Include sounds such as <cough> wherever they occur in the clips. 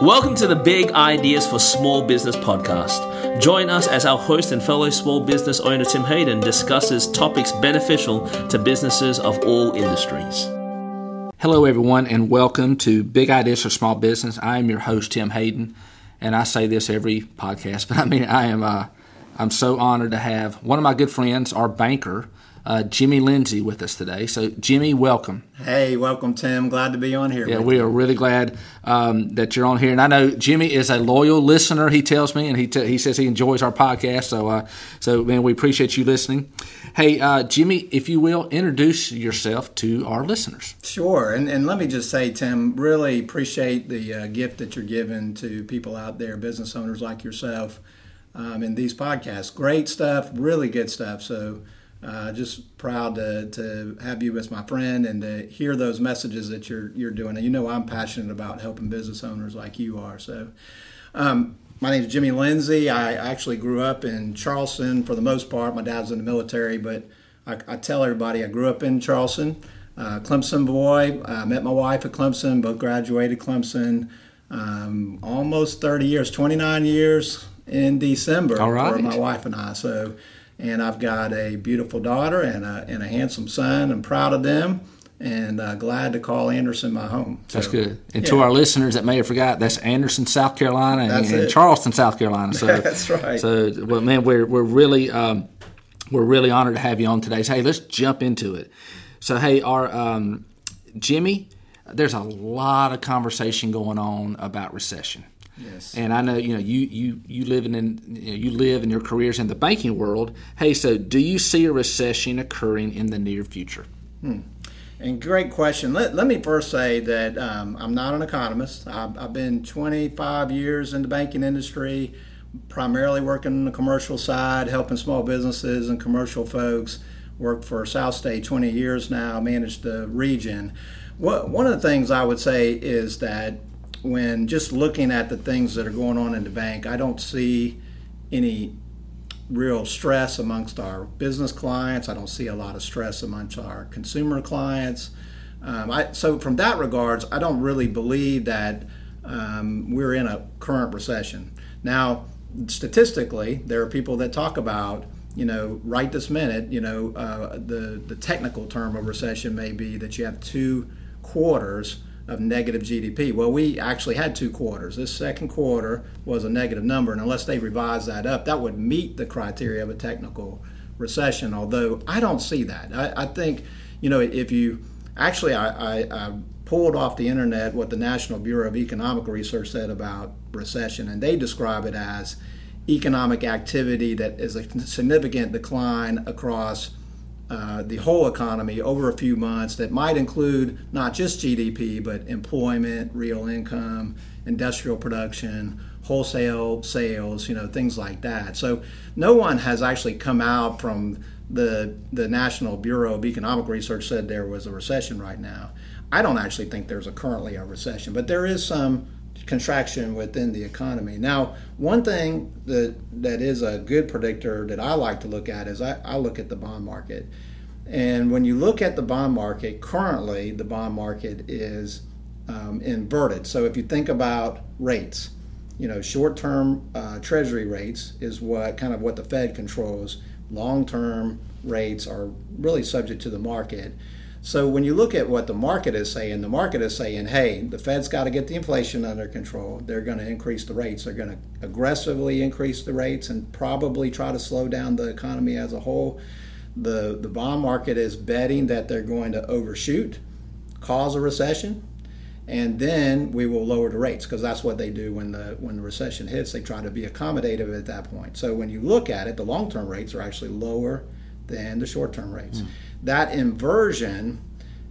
Welcome to the Big Ideas for Small Business podcast. Join us as our host and fellow small business owner Tim Hayden discusses topics beneficial to businesses of all industries. Hello, everyone, and welcome to Big Ideas for Small Business. I am your host, Tim Hayden, and I say this every podcast, <laughs> but I mean, I am uh, I'm so honored to have one of my good friends, our banker, uh, Jimmy Lindsay with us today. So, Jimmy, welcome. Hey, welcome, Tim. Glad to be on here. Yeah, we you. are really glad um, that you're on here. And I know Jimmy is a loyal listener. He tells me, and he t- he says he enjoys our podcast. So, uh, so man, we appreciate you listening. Hey, uh, Jimmy, if you will, introduce yourself to our listeners. Sure. And and let me just say, Tim, really appreciate the uh, gift that you're giving to people out there, business owners like yourself, um, in these podcasts. Great stuff, really good stuff. So. Uh, just proud to, to have you as my friend and to hear those messages that you're you're doing. And you know I'm passionate about helping business owners like you are. So, um, my name is Jimmy Lindsay. I actually grew up in Charleston for the most part. My dad's in the military, but I, I tell everybody I grew up in Charleston. Uh, Clemson boy. I met my wife at Clemson. Both graduated Clemson. Um, almost 30 years, 29 years in December for my wife and I. So and I've got a beautiful daughter and a, and a handsome son. I'm proud of them and uh, glad to call Anderson my home. So, that's good. And yeah. to our listeners that may have forgot, that's Anderson, South Carolina, and, and Charleston, South Carolina. So <laughs> that's right. So, well, man, we're we're really um, we're really honored to have you on today. So, hey, let's jump into it. So, hey, our um, Jimmy, there's a lot of conversation going on about recession. Yes. And I know you know you you you live in you, know, you live in your careers in the banking world. Hey, so do you see a recession occurring in the near future? Hmm. And great question. Let, let me first say that um, I'm not an economist. I've, I've, been 25 years in the banking industry, primarily working on the commercial side, helping small businesses and commercial folks. Worked for South State 20 years now, managed the region. What, one of the things I would say is that when just looking at the things that are going on in the bank, I don't see any real stress amongst our business clients. I don't see a lot of stress amongst our consumer clients. Um, I, so, from that regards, I don't really believe that um, we're in a current recession. Now, statistically, there are people that talk about, you know, right this minute, you know, uh, the the technical term of recession may be that you have two quarters of negative GDP. Well, we actually had two quarters. This second quarter was a negative number, and unless they revise that up, that would meet the criteria of a technical recession. Although I don't see that. I, I think, you know, if you actually, I, I, I pulled off the internet what the National Bureau of Economic Research said about recession, and they describe it as economic activity that is a significant decline across uh, the whole economy over a few months that might include not just GDP, but employment, real income, industrial production, wholesale sales, you know, things like that. So no one has actually come out from the the National Bureau of Economic Research said there was a recession right now. I don't actually think there's a currently a recession, but there is some contraction within the economy. Now, one thing that that is a good predictor that I like to look at is I, I look at the bond market. And when you look at the bond market, currently the bond market is um, inverted. So if you think about rates, you know, short-term uh, Treasury rates is what kind of what the Fed controls. Long-term rates are really subject to the market. So when you look at what the market is saying, the market is saying, hey, the Fed's got to get the inflation under control. They're going to increase the rates. They're going to aggressively increase the rates and probably try to slow down the economy as a whole. The, the bond market is betting that they're going to overshoot, cause a recession, and then we will lower the rates because that's what they do when the when the recession hits. They try to be accommodative at that point. So when you look at it, the long-term rates are actually lower than the short-term rates. Mm. That inversion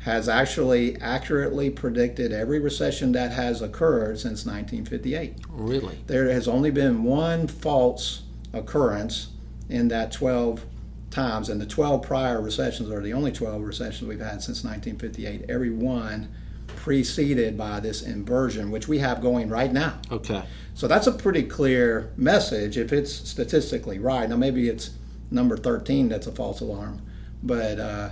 has actually accurately predicted every recession that has occurred since 1958. Really? There has only been one false occurrence in that 12 times, and the 12 prior recessions are the only 12 recessions we've had since 1958. Every one preceded by this inversion, which we have going right now. Okay. So that's a pretty clear message if it's statistically right. Now, maybe it's number 13 that's a false alarm but uh,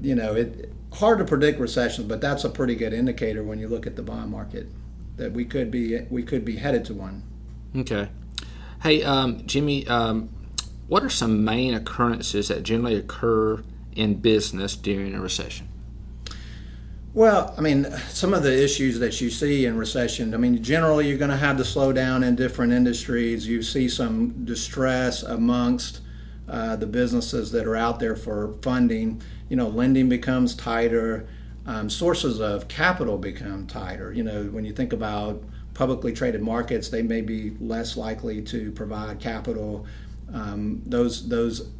you know, it hard to predict recessions, but that's a pretty good indicator when you look at the bond market that we could be we could be headed to one. Okay. Hey, um, Jimmy, um, what are some main occurrences that generally occur in business during a recession? Well, I mean, some of the issues that you see in recession, I mean, generally you're going to have the slowdown in different industries. You see some distress amongst uh, the businesses that are out there for funding. You know, lending becomes tighter, um, sources of capital become tighter. You know, when you think about publicly traded markets, they may be less likely to provide capital. Um, those those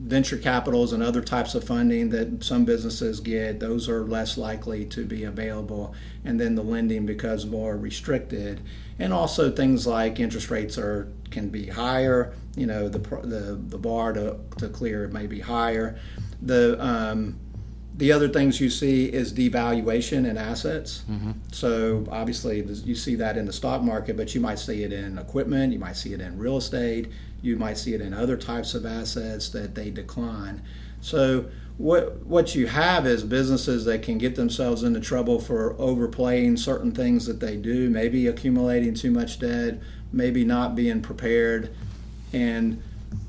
venture capitals and other types of funding that some businesses get, those are less likely to be available. And then the lending becomes more restricted. And also things like interest rates are can be higher. You know, the the, the bar to, to clear may be higher. The um, the other things you see is devaluation in assets. Mm-hmm. So obviously you see that in the stock market, but you might see it in equipment, you might see it in real estate, you might see it in other types of assets that they decline. So what what you have is businesses that can get themselves into trouble for overplaying certain things that they do, maybe accumulating too much debt, maybe not being prepared, and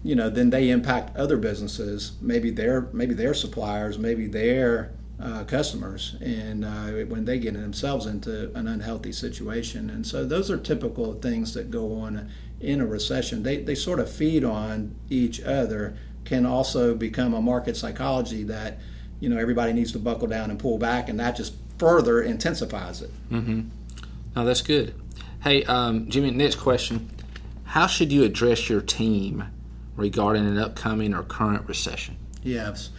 you know then they impact other businesses, maybe their maybe their suppliers, maybe their uh, customers, and uh, when they get themselves into an unhealthy situation, and so those are typical things that go on in a recession, they, they sort of feed on each other, can also become a market psychology that, you know, everybody needs to buckle down and pull back, and that just further intensifies it. Mm-hmm. Oh, that's good. Hey, um, Jimmy, next question. How should you address your team regarding an upcoming or current recession? Yes.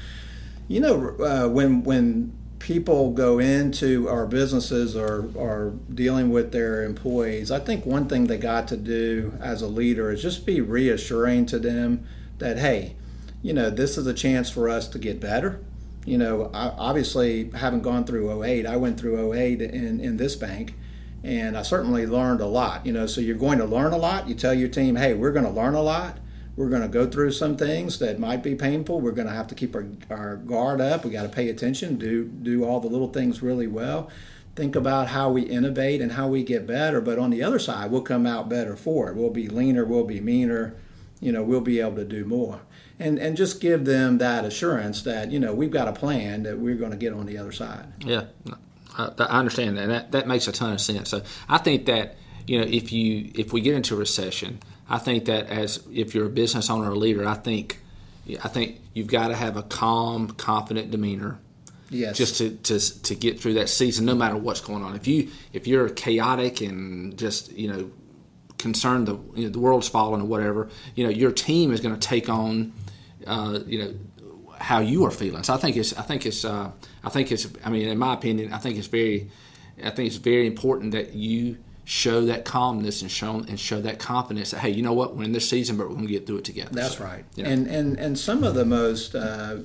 You know, uh, when when people go into our businesses or are dealing with their employees, I think one thing they got to do as a leader is just be reassuring to them that, hey, you know, this is a chance for us to get better. You know, I obviously haven't gone through 08. I went through 08 in, in this bank, and I certainly learned a lot. You know, so you're going to learn a lot. You tell your team, hey, we're going to learn a lot we're going to go through some things that might be painful. We're going to have to keep our, our guard up. We got to pay attention, do do all the little things really well. Think about how we innovate and how we get better. But on the other side, we'll come out better for it. We'll be leaner. We'll be meaner. You know, we'll be able to do more. And and just give them that assurance that you know we've got a plan that we're going to get on the other side. Yeah, I, I understand that. that. That makes a ton of sense. So I think that you know if you if we get into a recession I think that as if you're a business owner or leader, I think I think you've got to have a calm, confident demeanor. Yes. Just to, to to get through that season, no matter what's going on. If you if you're chaotic and just you know concerned the you know, the world's falling or whatever, you know your team is going to take on uh, you know how you are feeling. So I think it's I think it's uh, I think it's I mean in my opinion I think it's very I think it's very important that you show that calmness and show and show that confidence that hey, you know what, we're in this season, but we're going to get through it together. That's so, right. You know. And and and some of the most uh,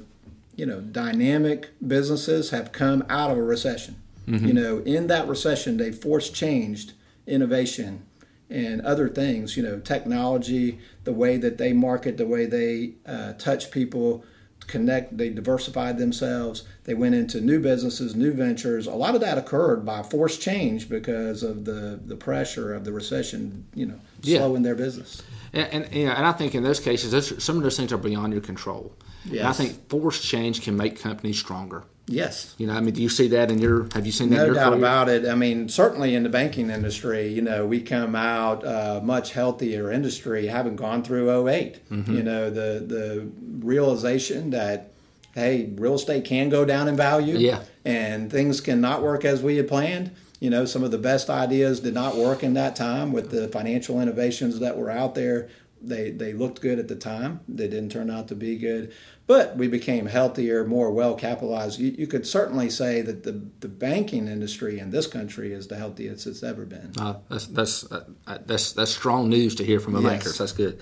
you know dynamic businesses have come out of a recession. Mm-hmm. You know, in that recession, they forced changed innovation and other things. You know, technology, the way that they market, the way they uh, touch people connect they diversified themselves they went into new businesses new ventures a lot of that occurred by forced change because of the the pressure of the recession you know slowing yeah. their business and, and, you know, and i think in those cases those, some of those things are beyond your control yes. and i think forced change can make companies stronger Yes. You know, I mean, do you see that in your? Have you seen that? No doubt career? about it. I mean, certainly in the banking industry, you know, we come out uh, much healthier industry, having gone through 8 mm-hmm. You know, the the realization that hey, real estate can go down in value, yeah, and things cannot work as we had planned. You know, some of the best ideas did not work in that time with the financial innovations that were out there. They they looked good at the time. They didn't turn out to be good but we became healthier, more well capitalized. You, you, could certainly say that the, the banking industry in this country is the healthiest it's ever been. Uh, that's that's uh, that's that's strong news to hear from a yes. banker. So that's good.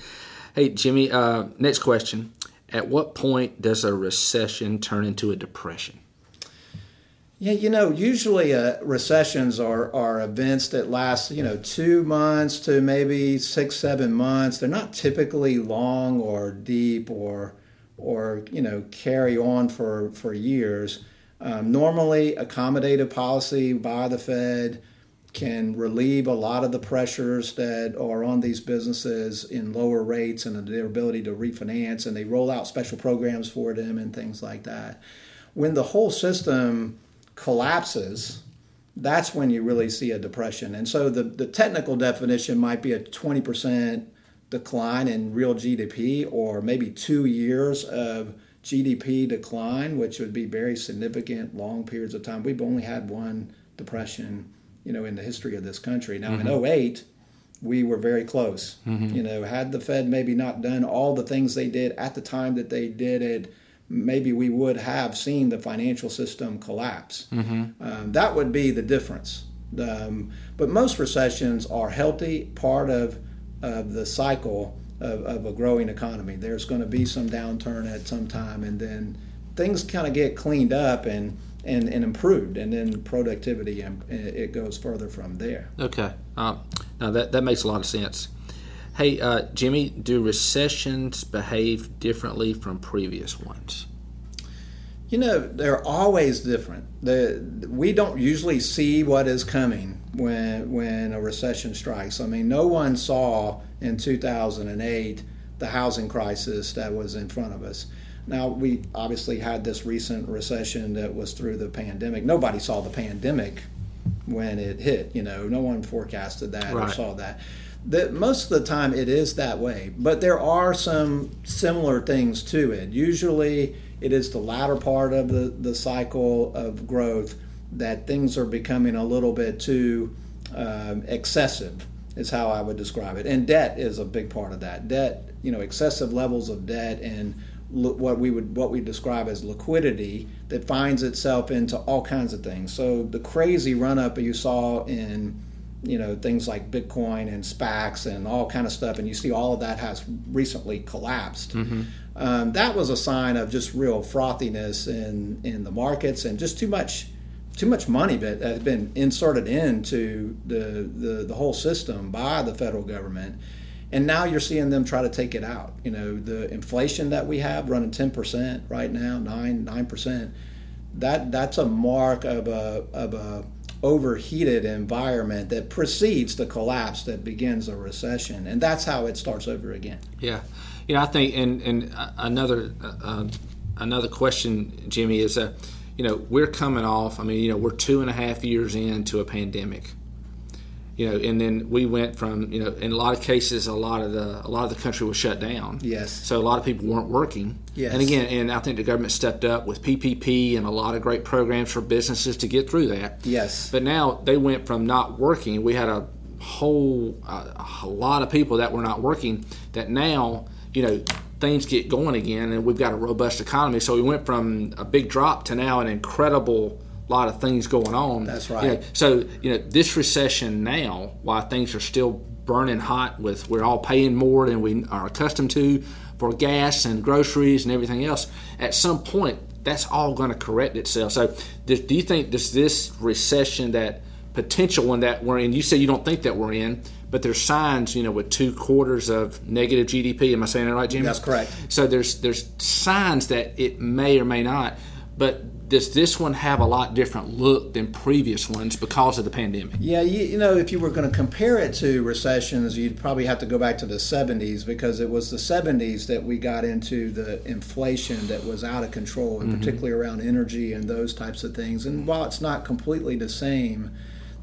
Hey Jimmy, uh, next question: At what point does a recession turn into a depression? Yeah, you know, usually uh, recessions are, are events that last, you know, two months to maybe six, seven months. They're not typically long or deep or or you know carry on for for years. Um, normally, accommodative policy by the Fed can relieve a lot of the pressures that are on these businesses in lower rates and their ability to refinance, and they roll out special programs for them and things like that. When the whole system collapses, that's when you really see a depression. And so the, the technical definition might be a 20% decline in real GDP or maybe two years of GDP decline, which would be very significant long periods of time. We've only had one depression you know, in the history of this country. Now, mm-hmm. in 08, we were very close. Mm-hmm. You know, had the Fed maybe not done all the things they did at the time that they did it, maybe we would have seen the financial system collapse. Mm-hmm. Um, that would be the difference. Um, but most recessions are healthy part of, of the cycle of, of a growing economy. There's going to be some downturn at some time, and then things kind of get cleaned up and and, and improved, and then productivity and it goes further from there. Okay, uh, now that that makes a lot of sense. Hey, uh, Jimmy, do recessions behave differently from previous ones? You know, they're always different. The, we don't usually see what is coming when when a recession strikes. I mean, no one saw in 2008 the housing crisis that was in front of us. Now, we obviously had this recent recession that was through the pandemic. Nobody saw the pandemic when it hit, you know, no one forecasted that right. or saw that. That most of the time it is that way, but there are some similar things to it. Usually, it is the latter part of the, the cycle of growth that things are becoming a little bit too um, excessive, is how I would describe it. And debt is a big part of that. Debt, you know, excessive levels of debt and what we would what we describe as liquidity that finds itself into all kinds of things. So the crazy run up you saw in you know things like Bitcoin and SPACs and all kind of stuff, and you see all of that has recently collapsed. Mm-hmm. Um, that was a sign of just real frothiness in in the markets and just too much too much money that has been inserted into the, the the whole system by the federal government and now you're seeing them try to take it out. You know, the inflation that we have running 10% right now, 9 9%, that that's a mark of a of a overheated environment that precedes the collapse that begins a recession, and that's how it starts over again. Yeah, you know, I think, and and another uh, another question, Jimmy, is that you know we're coming off. I mean, you know, we're two and a half years into a pandemic you know, and then we went from you know, in a lot of cases, a lot of the a lot of the country was shut down. Yes. So a lot of people weren't working. Yes. And again, and I think the government stepped up with PPP and a lot of great programs for businesses to get through that. Yes. But now they went from not working. We had a whole uh, a lot of people that were not working. That now you know things get going again, and we've got a robust economy. So we went from a big drop to now an incredible lot of things going on. That's right. You know, so you know this recession now, while things are still burning hot with we're all paying more than we are accustomed to for gas and groceries and everything else. At some point, that's all going to correct itself. So, do, do you think this this recession that potential one that we're in? You say you don't think that we're in, but there's signs, you know, with two quarters of negative GDP. Am I saying that right, Jimmy? That's correct. So there's there's signs that it may or may not. But does this one have a lot different look than previous ones because of the pandemic? Yeah, you, you know, if you were going to compare it to recessions, you'd probably have to go back to the 70s because it was the 70s that we got into the inflation that was out of control, and mm-hmm. particularly around energy and those types of things. And while it's not completely the same,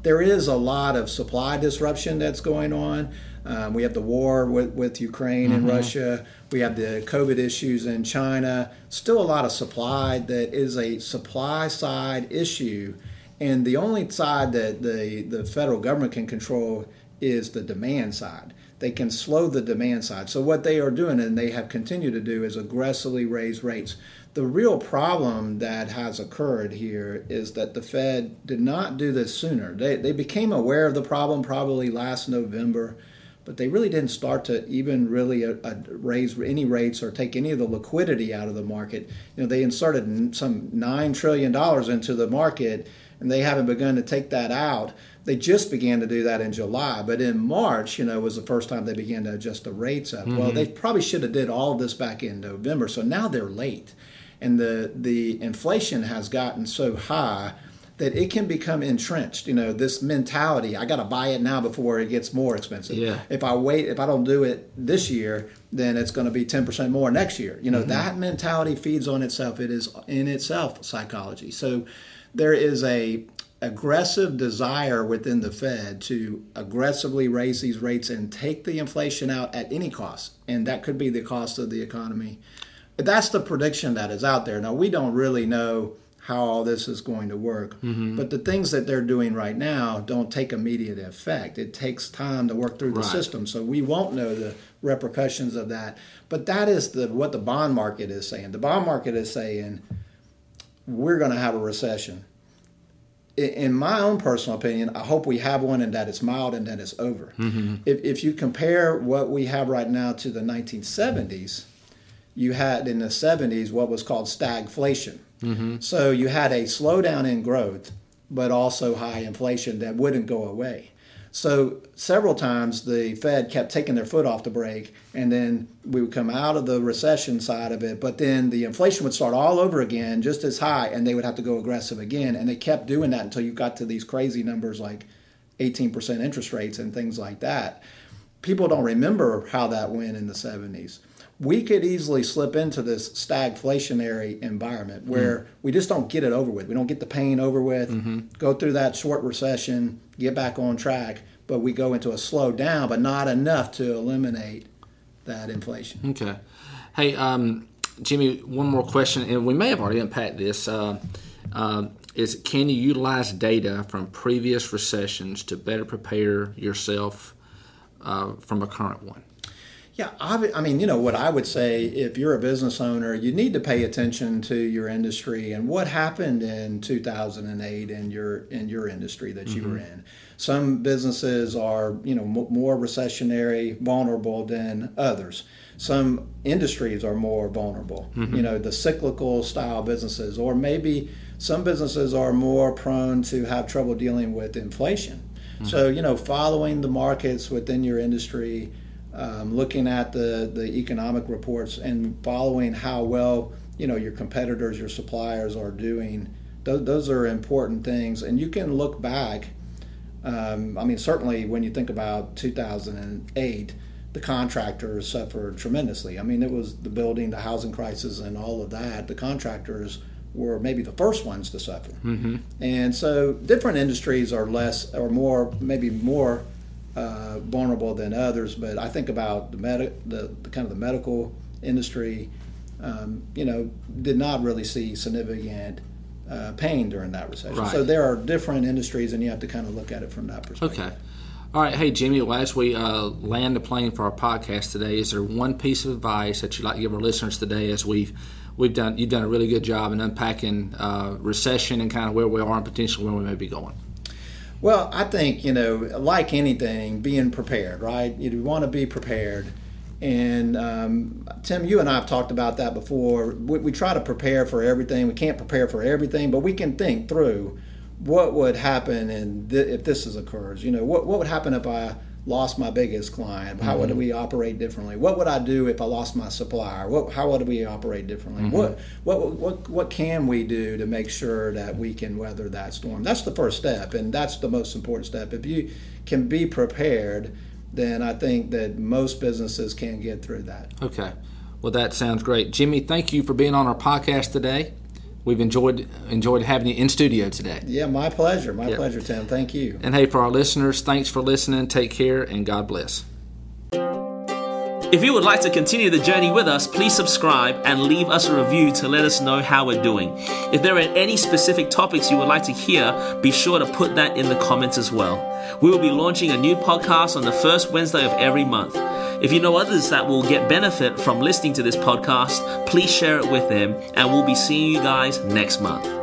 there is a lot of supply disruption that's going on. Um, we have the war with, with Ukraine mm-hmm. and Russia. We have the COVID issues in China. Still a lot of supply that is a supply side issue. And the only side that the, the federal government can control is the demand side. They can slow the demand side. So, what they are doing, and they have continued to do, is aggressively raise rates. The real problem that has occurred here is that the Fed did not do this sooner. They, they became aware of the problem probably last November but they really didn't start to even really uh, uh, raise any rates or take any of the liquidity out of the market. You know, they inserted some nine trillion dollars into the market, and they haven't begun to take that out. They just began to do that in July, but in March, you know, was the first time they began to adjust the rates up. Mm-hmm. Well, they probably should have did all of this back in November, so now they're late, and the the inflation has gotten so high that it can become entrenched. You know, this mentality, I got to buy it now before it gets more expensive. Yeah. If I wait, if I don't do it this year, then it's going to be 10% more next year. You know, mm-hmm. that mentality feeds on itself. It is in itself psychology. So there is a aggressive desire within the Fed to aggressively raise these rates and take the inflation out at any cost. And that could be the cost of the economy. That's the prediction that is out there. Now, we don't really know how all this is going to work. Mm-hmm. But the things that they're doing right now don't take immediate effect. It takes time to work through the system, so we won't know the repercussions of that. But that is the what the bond market is saying. The bond market is saying we're going to have a recession. In my own personal opinion, I hope we have one and that it's mild and that it's over. Mm-hmm. If, if you compare what we have right now to the 1970s, you had in the 70s what was called stagflation Mm-hmm. So you had a slowdown in growth, but also high inflation that wouldn't go away. So several times the Fed kept taking their foot off the brake, and then we would come out of the recession side of it, but then the inflation would start all over again, just as high, and they would have to go aggressive again. And they kept doing that until you got to these crazy numbers like 18% interest rates and things like that. People don't remember how that went in the 70s we could easily slip into this stagflationary environment where mm. we just don't get it over with. We don't get the pain over with, mm-hmm. go through that short recession, get back on track, but we go into a slow down, but not enough to eliminate that inflation. Okay. Hey, um, Jimmy, one more question, and we may have already unpacked this. Uh, uh, is can you utilize data from previous recessions to better prepare yourself uh, from a current one? Yeah, I mean, you know, what I would say if you're a business owner, you need to pay attention to your industry and what happened in 2008 in your in your industry that mm-hmm. you were mm-hmm. in. Some businesses are, you know, more recessionary, vulnerable than others. Some industries are more vulnerable. Mm-hmm. You know, the cyclical style businesses, or maybe some businesses are more prone to have trouble dealing with inflation. Mm-hmm. So, you know, following the markets within your industry um, looking at the, the economic reports and following how well you know your competitors, your suppliers are doing. Those, those are important things, and you can look back. Um, I mean, certainly when you think about 2008, the contractors suffered tremendously. I mean, it was the building, the housing crisis, and all of that. The contractors were maybe the first ones to suffer. Mm-hmm. And so different industries are less or more, maybe more uh, vulnerable than others. But I think about the, med- the, the kind of the medical industry. Um, you know, did not really see significant uh, pain during that recession. Right. So there are different industries, and you have to kind of look at it from that perspective. Okay. All right, hey Jimmy. Well, as we uh, land the plane for our podcast today, is there one piece of advice that you'd like to give our listeners today? As we've we've done, you've done a really good job in unpacking uh, recession and kind of where we are and potentially where we may be going. Well, I think, you know, like anything, being prepared, right? You want to be prepared. And um, Tim, you and I have talked about that before. We, we, try to prepare for everything. We can't prepare for everything, but we can think through what would happen and th- if this is occurs. You know, what, what would happen if I lost my biggest client? How mm-hmm. would we operate differently? What would I do if I lost my supplier? What, how would we operate differently? Mm-hmm. What, what, what, what can we do to make sure that we can weather that storm? That's the first step, and that's the most important step. If you can be prepared, then I think that most businesses can get through that. Okay. Well, that sounds great. Jimmy, thank you for being on our podcast today. We've enjoyed enjoyed having you in studio today. Yeah, my pleasure. My yep. pleasure, Tim. Thank you. And hey, for our listeners, thanks for listening. Take care and God bless. If you would like to continue the journey with us, please subscribe and leave us a review to let us know how we're doing. If there are any specific topics you would like to hear, be sure to put that in the comments as well. We will be launching a new podcast on the first Wednesday of every month. If you know others that will get benefit from listening to this podcast, please share it with them, and we'll be seeing you guys next month.